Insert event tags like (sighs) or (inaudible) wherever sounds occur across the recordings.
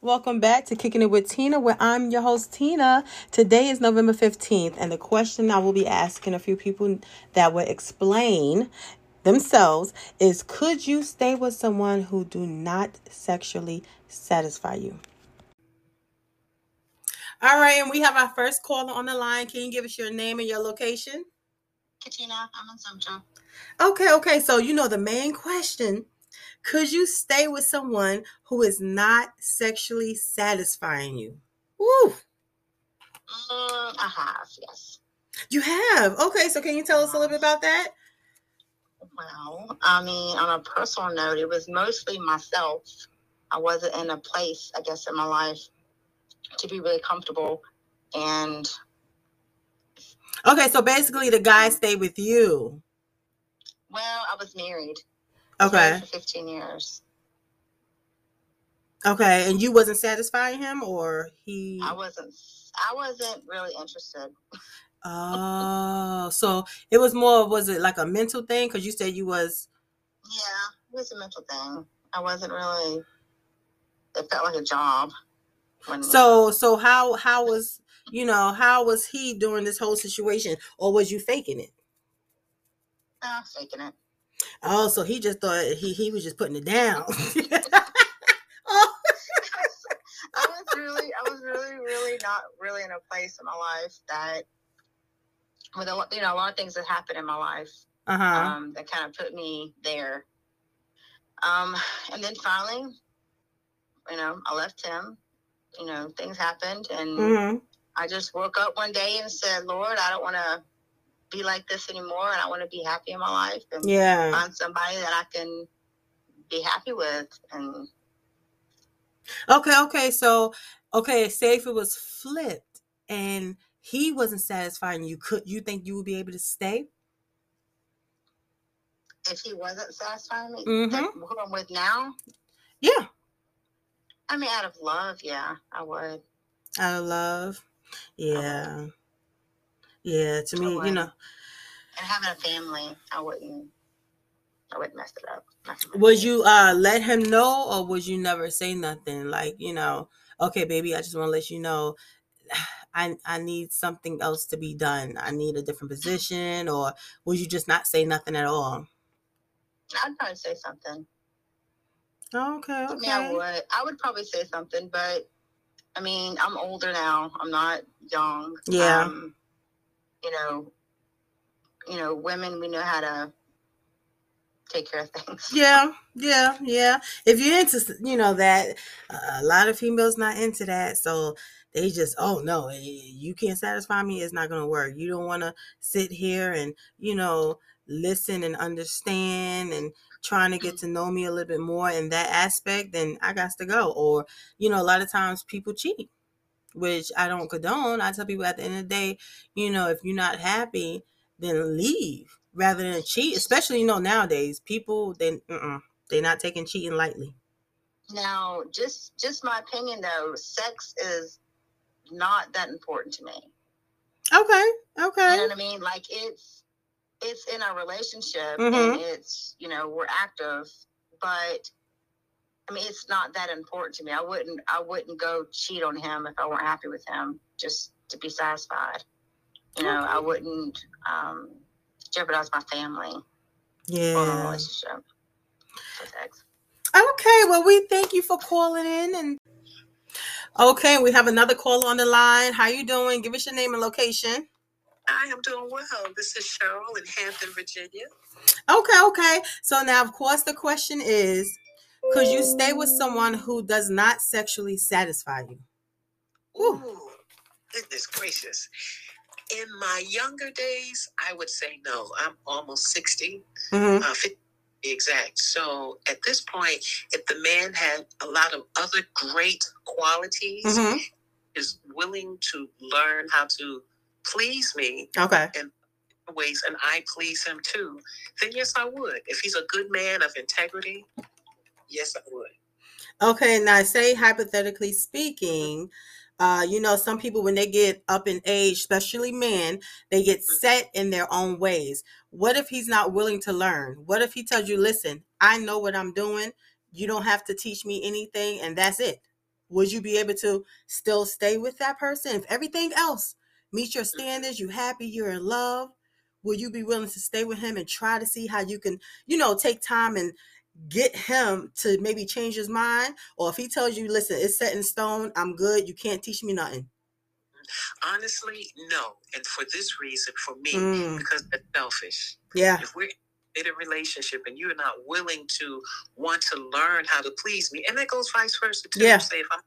Welcome back to Kicking It with Tina, where I'm your host, Tina. Today is November 15th, and the question I will be asking a few people that will explain themselves is Could you stay with someone who do not sexually satisfy you? All right, and we have our first caller on the line. Can you give us your name and your location? Katina, I'm in Central. Okay, okay. So, you know, the main question could you stay with someone who is not sexually satisfying you? Woo! Mm, I have, yes. You have. Okay, so can you tell us a little bit about that? Well, I mean, on a personal note, it was mostly myself. I wasn't in a place, I guess, in my life to be really comfortable. And okay, so basically, the guy stayed with you. Well, I was married. Okay. For 15 years. Okay, and you wasn't satisfying him, or he? I wasn't. I wasn't really interested. Oh, so it was more. Was it like a mental thing? Because you said you was. Yeah, it was a mental thing. I wasn't really. It felt like a job. So, so how how was you know how was he during this whole situation, or was you faking it? Uh, faking it. Oh, so he just thought he he was just putting it down. oh. (laughs) I was really, I was really, really not really in a place in my life that, with a you know a lot of things that happened in my life, uh-huh. um, that kind of put me there. Um, and then finally, you know, I left him. You know, things happened, and mm-hmm. I just woke up one day and said, "Lord, I don't want to be like this anymore and I want to be happy in my life and yeah. find somebody that I can be happy with and Okay, okay. So okay, say if it was flipped and he wasn't satisfying you, could you think you would be able to stay? If he wasn't satisfying me, mm-hmm. who I'm with now? Yeah. I mean out of love, yeah, I would. Out of love. Yeah. Yeah, to me, you know. And having a family, I wouldn't. I wouldn't mess it up. Was you uh let him know, or was you never say nothing? Like you know, okay, baby, I just want to let you know, (sighs) I I need something else to be done. I need a different position, or would you just not say nothing at all? I'd probably say something. Okay, okay. I mean, I would. I would probably say something, but I mean, I'm older now. I'm not young. Yeah. Um, you know, you know, women, we know how to take care of things. Yeah, yeah, yeah. If you're into, you know, that a lot of females not into that, so they just, oh no, eh, you can't satisfy me. It's not gonna work. You don't want to sit here and you know listen and understand and trying to get to know me a little bit more in that aspect. Then I got to go. Or you know, a lot of times people cheat which I don't condone. I tell people at the end of the day, you know, if you're not happy, then leave rather than cheat. Especially, you know, nowadays people they they're not taking cheating lightly. Now, just just my opinion though, sex is not that important to me. Okay. Okay. You know what I mean? Like it's it's in a relationship mm-hmm. and it's you know we're active, but I mean, it's not that important to me. I wouldn't I wouldn't go cheat on him if I weren't happy with him just to be satisfied. You know, okay. I wouldn't um, jeopardize my family yeah. or my relationship. Okay, well, we thank you for calling in, and okay, we have another caller on the line. How you doing? Give us your name and location. I am doing well. This is Cheryl in Hampton, Virginia. Okay, okay. So now, of course, the question is could you stay with someone who does not sexually satisfy you? Ooh, Ooh goodness gracious. In my younger days, I would say no. I'm almost 60, mm-hmm. uh, 50 exact. So at this point, if the man had a lot of other great qualities, mm-hmm. is willing to learn how to please me, okay, and ways, and I please him too, then yes, I would. If he's a good man of integrity, Yes, I would. Okay, now I say hypothetically speaking, Uh, you know, some people when they get up in age, especially men, they get set in their own ways. What if he's not willing to learn? What if he tells you, "Listen, I know what I'm doing. You don't have to teach me anything, and that's it." Would you be able to still stay with that person if everything else meets your standards? You happy? You're in love? Will you be willing to stay with him and try to see how you can, you know, take time and get him to maybe change his mind? Or if he tells you, listen, it's set in stone, I'm good, you can't teach me nothing. Honestly, no. And for this reason, for me, Mm. because it's selfish. Yeah. If we're in a relationship and you're not willing to want to learn how to please me, and that goes vice versa too. Yeah. Say if I'm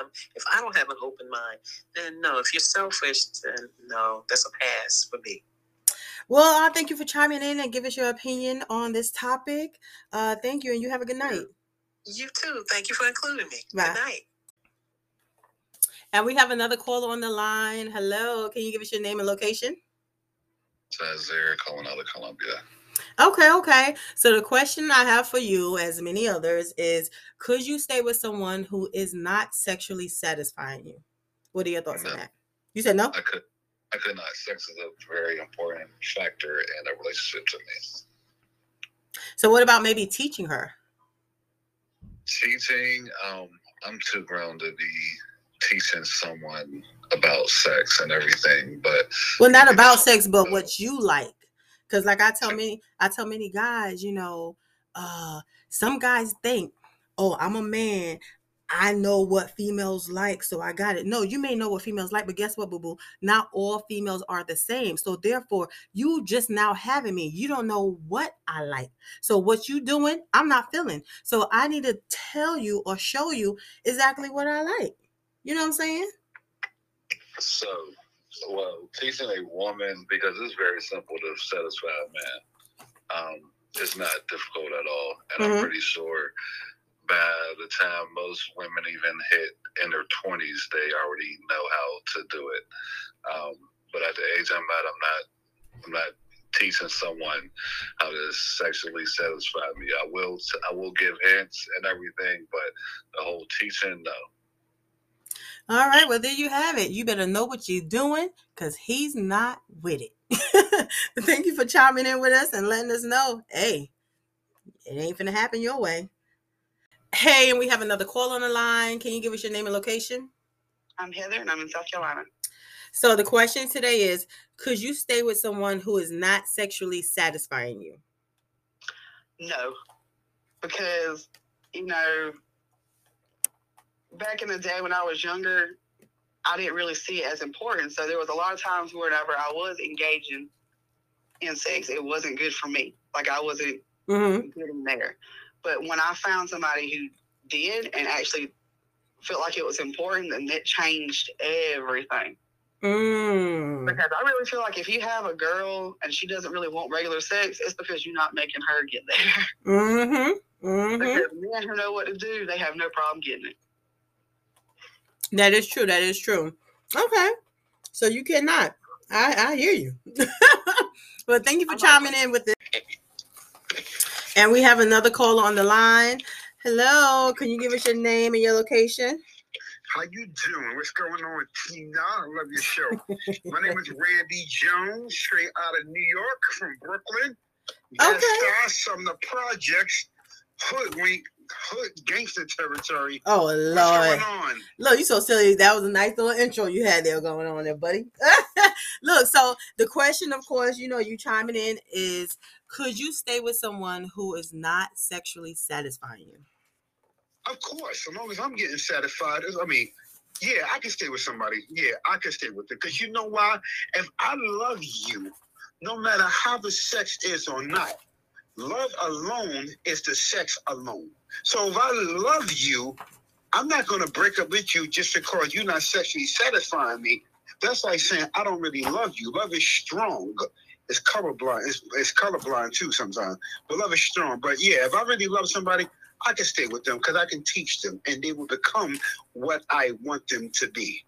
um, if I don't have an open mind, then no. If you're selfish, then no. That's a pass for me. Well, I thank you for chiming in and giving us your opinion on this topic. Uh, thank you, and you have a good night. You too. Thank you for including me. Bye. Good night. And we have another caller on the line. Hello, can you give us your name and location? Says there, calling out of Columbia. Okay, okay. So the question I have for you, as many others, is could you stay with someone who is not sexually satisfying you? What are your thoughts on that? You said no? I could, I could not. Sex is a very important factor in a relationship to me. So what about maybe teaching her? Teaching, um, I'm too grown to be teaching someone about sex and everything, but Well, not about sex, but what you like. Cause like I tell many, I tell many guys, you know, uh, some guys think, oh, I'm a man. I know what females like, so I got it. No, you may know what females like, but guess what, boo boo? Not all females are the same. So therefore, you just now having me. You don't know what I like. So what you doing, I'm not feeling. So I need to tell you or show you exactly what I like. You know what I'm saying? so, well, teaching a woman because it's very simple to satisfy a man. Um, it's not difficult at all, and Mhm. I'm pretty sure by the time most women even hit in their 20s, they already know how to do it. Um, but at the age I'm at, I'm not, I'm not teaching someone how to sexually satisfy me. I will, I will give hints and everything, but the whole teaching, no. All right, well, there you have it. You better know what you're doing because he's not with it. (laughs) Thank you for chiming in with us and letting us know hey, it ain't gonna happen your way. Hey, and we have another call on the line. Can you give us your name and location? I'm Heather, and I'm in South Carolina. So, the question today is Could you stay with someone who is not sexually satisfying you? No, because you know, back in the day when I was younger, I didn't really see it as important. So there was a lot of times whenever I was engaging in sex, it wasn't good for me. Like I wasn't Mm-hmm. getting there. But when I found somebody who did and actually felt like it was important, then it changed everything. Mm. Because I really feel like if you have a girl and she doesn't really want regular sex, it's because you're not making her get there. Mm-hmm. Mm-hmm. because men who know what to do, they have no problem getting it. That is true. That is true. Okay. So you cannot. I I hear you. (laughs) well, thank you for I'm chiming in with it. And we have another caller on the line. Hello. Can you give us your name and your location? How you doing? What's going on, Tina? I love your show. My name is Randy Jones, straight out of New York from Brooklyn. Guest Okay. star from the projects, hoodwink, hood gangster territory. Oh What's Lord. going on? Look, you so silly. That was a nice little intro you had there going on there, buddy. (laughs) Look, so the question, of course, you know, you chiming in is could you stay with someone who is not sexually satisfying you? Of course, as long as I'm getting satisfied. I mean, yeah, I can stay with somebody. Yeah, I can stay with it. Because you know why? If I love you, no matter how the sex is or not, love alone is the sex alone. So if I love you, I'm not going to break up with you just because you're not sexually satisfying me. That's like saying I don't really love you. Love is strong. It's colorblind. It's, it's colorblind too sometimes. But love is strong. But yeah, if I really love somebody, I can stay with them because I can teach them and they will become what I want them to be.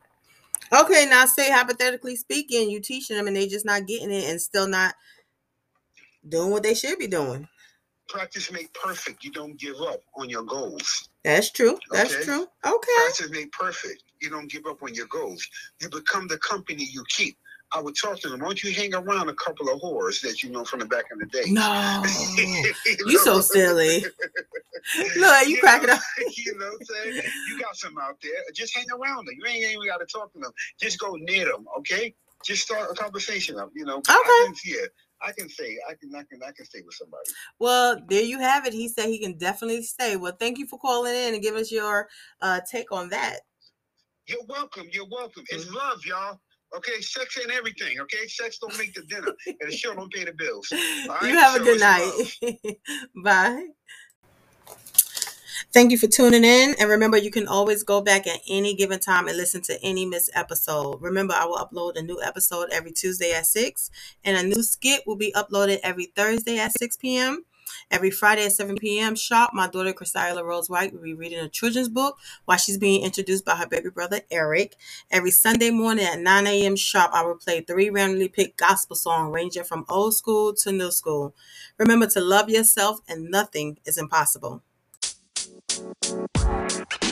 Okay, now say hypothetically speaking, you teaching them and they just not getting it and still not doing what they should be doing. Practice make perfect. You don't give up on your goals. That's true. That's Okay. true. Okay. Practice make perfect. you don't give up on your goals. You become the company you keep. I would talk to them. Why don't you hang around a couple of whores that you know from the back in the day? No, you, (laughs) you so silly. Look, you crack it know, up. (laughs) You know what I'm saying? You got some out there. Just hang around them. You ain't even got to talk to them. Just go near them, okay? Just start a conversation up. You know. Okay. I can, yeah, I can say I can I can I can stay with somebody. Well, there you have it. He said he can definitely stay. Well, thank you for calling in and give us your uh, take on that. You're welcome. You're welcome. It's Mhm. love, y'all. Okay, sex ain't everything. Okay, sex don't make the dinner, and the show don't pay the bills. (laughs) you right, have a good night. (laughs) Bye. Thank you for tuning in. And remember, you can always go back at any given time and listen to any missed episode. Remember, I will upload a new episode every Tuesday at 6, and a new skit will be uploaded every Thursday at 6 p.m. Every Friday at 7 p.m. sharp, my daughter Christyla Rose White will be reading a children's book while she's being introduced by her baby brother Eric. Every Sunday morning at 9 a.m. sharp, I will play three randomly picked gospel songs ranging from old school to new school. Remember to love yourself, and nothing is impossible. Thank you.